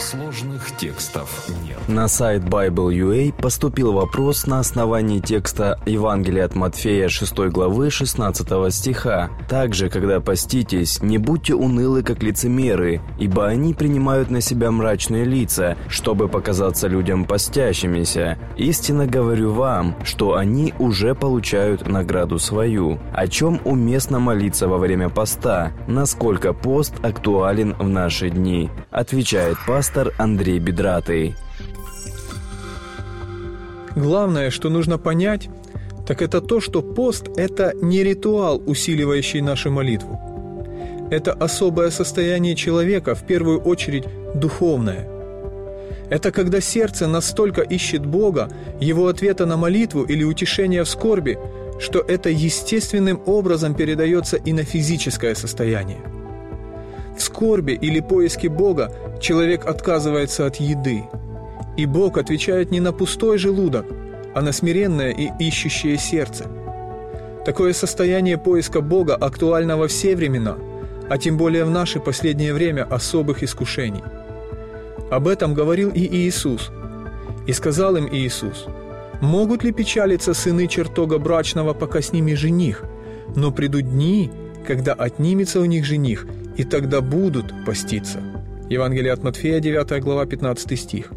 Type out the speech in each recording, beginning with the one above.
Сложных текстов нет. На сайт Bible.ua поступил вопрос на основании текста Евангелия от Матфея 6 главы 16 стиха. Также, когда поститесь, не будьте унылы, как лицемеры, ибо они принимают на себя мрачные лица, чтобы показаться людям постящимися. Истинно говорю вам, что они уже получают награду свою. О чем уместно молиться во время поста? Насколько пост актуален в наши дни? Отвечает пастор Андрей Бедратый. Главное, что нужно понять, так это то, что пост – это не ритуал, усиливающий нашу молитву. Это особое состояние человека, в первую очередь духовное. Это когда сердце настолько ищет Бога, Его ответа на молитву или утешения в скорби, что это естественным образом передается и на физическое состояние. Скорби или поиске Бога человек отказывается от еды, и Бог отвечает не на пустой желудок, а на смиренное и ищущее сердце. Такое состояние поиска Бога актуально во все времена, а тем более в наше последнее время особых искушений. Об этом говорил и Иисус. И сказал им Иисус, «Могут ли печалиться сыны чертога брачного, пока с ними жених? Но придут дни, когда отнимется у них жених, и тогда будут поститься». Евангелие от Матфея, 9 глава, 15 стих.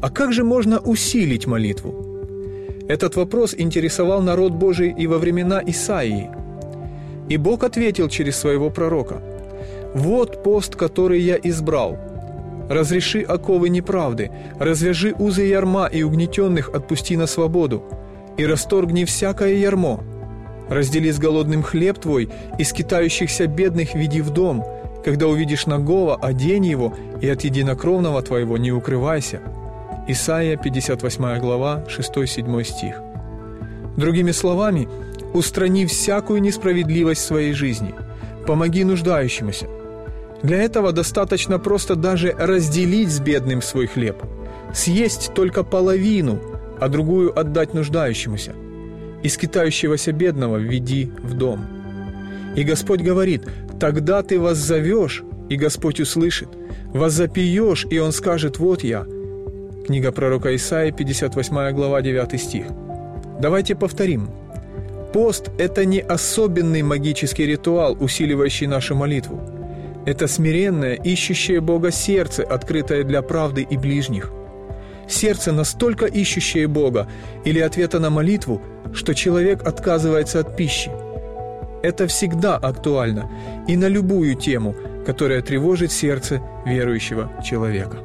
А как же можно усилить молитву? Этот вопрос интересовал народ Божий и во времена Исаии. И Бог ответил через своего пророка. «Вот пост, который я избрал. Разреши оковы неправды, развяжи узы ярма и угнетенных отпусти на свободу, и расторгни всякое ярмо. Раздели с голодным хлеб твой, и скитающихся бедных веди в дом. Когда увидишь нагого, одень его, и от единокровного твоего не укрывайся». Исайя 58 глава 6-7 стих. Другими словами, устрани всякую несправедливость в своей жизни, помоги нуждающемуся. Для этого достаточно просто даже разделить с бедным свой хлеб, съесть только половину, а другую отдать нуждающемуся. И скитающегося бедного введи в дом. И Господь говорит, тогда ты вас зовешь, и Господь услышит, вас запьешь, и Он скажет, вот я – Книга пророка Исаии, 58 глава, 9 стих. Давайте повторим. Пост – это не особенный магический ритуал, усиливающий нашу молитву. Это смиренное, ищущее Бога сердце, открытое для правды и ближних. Сердце настолько ищущее Бога или ответа на молитву, что человек отказывается от пищи. Это всегда актуально и на любую тему, которая тревожит сердце верующего человека.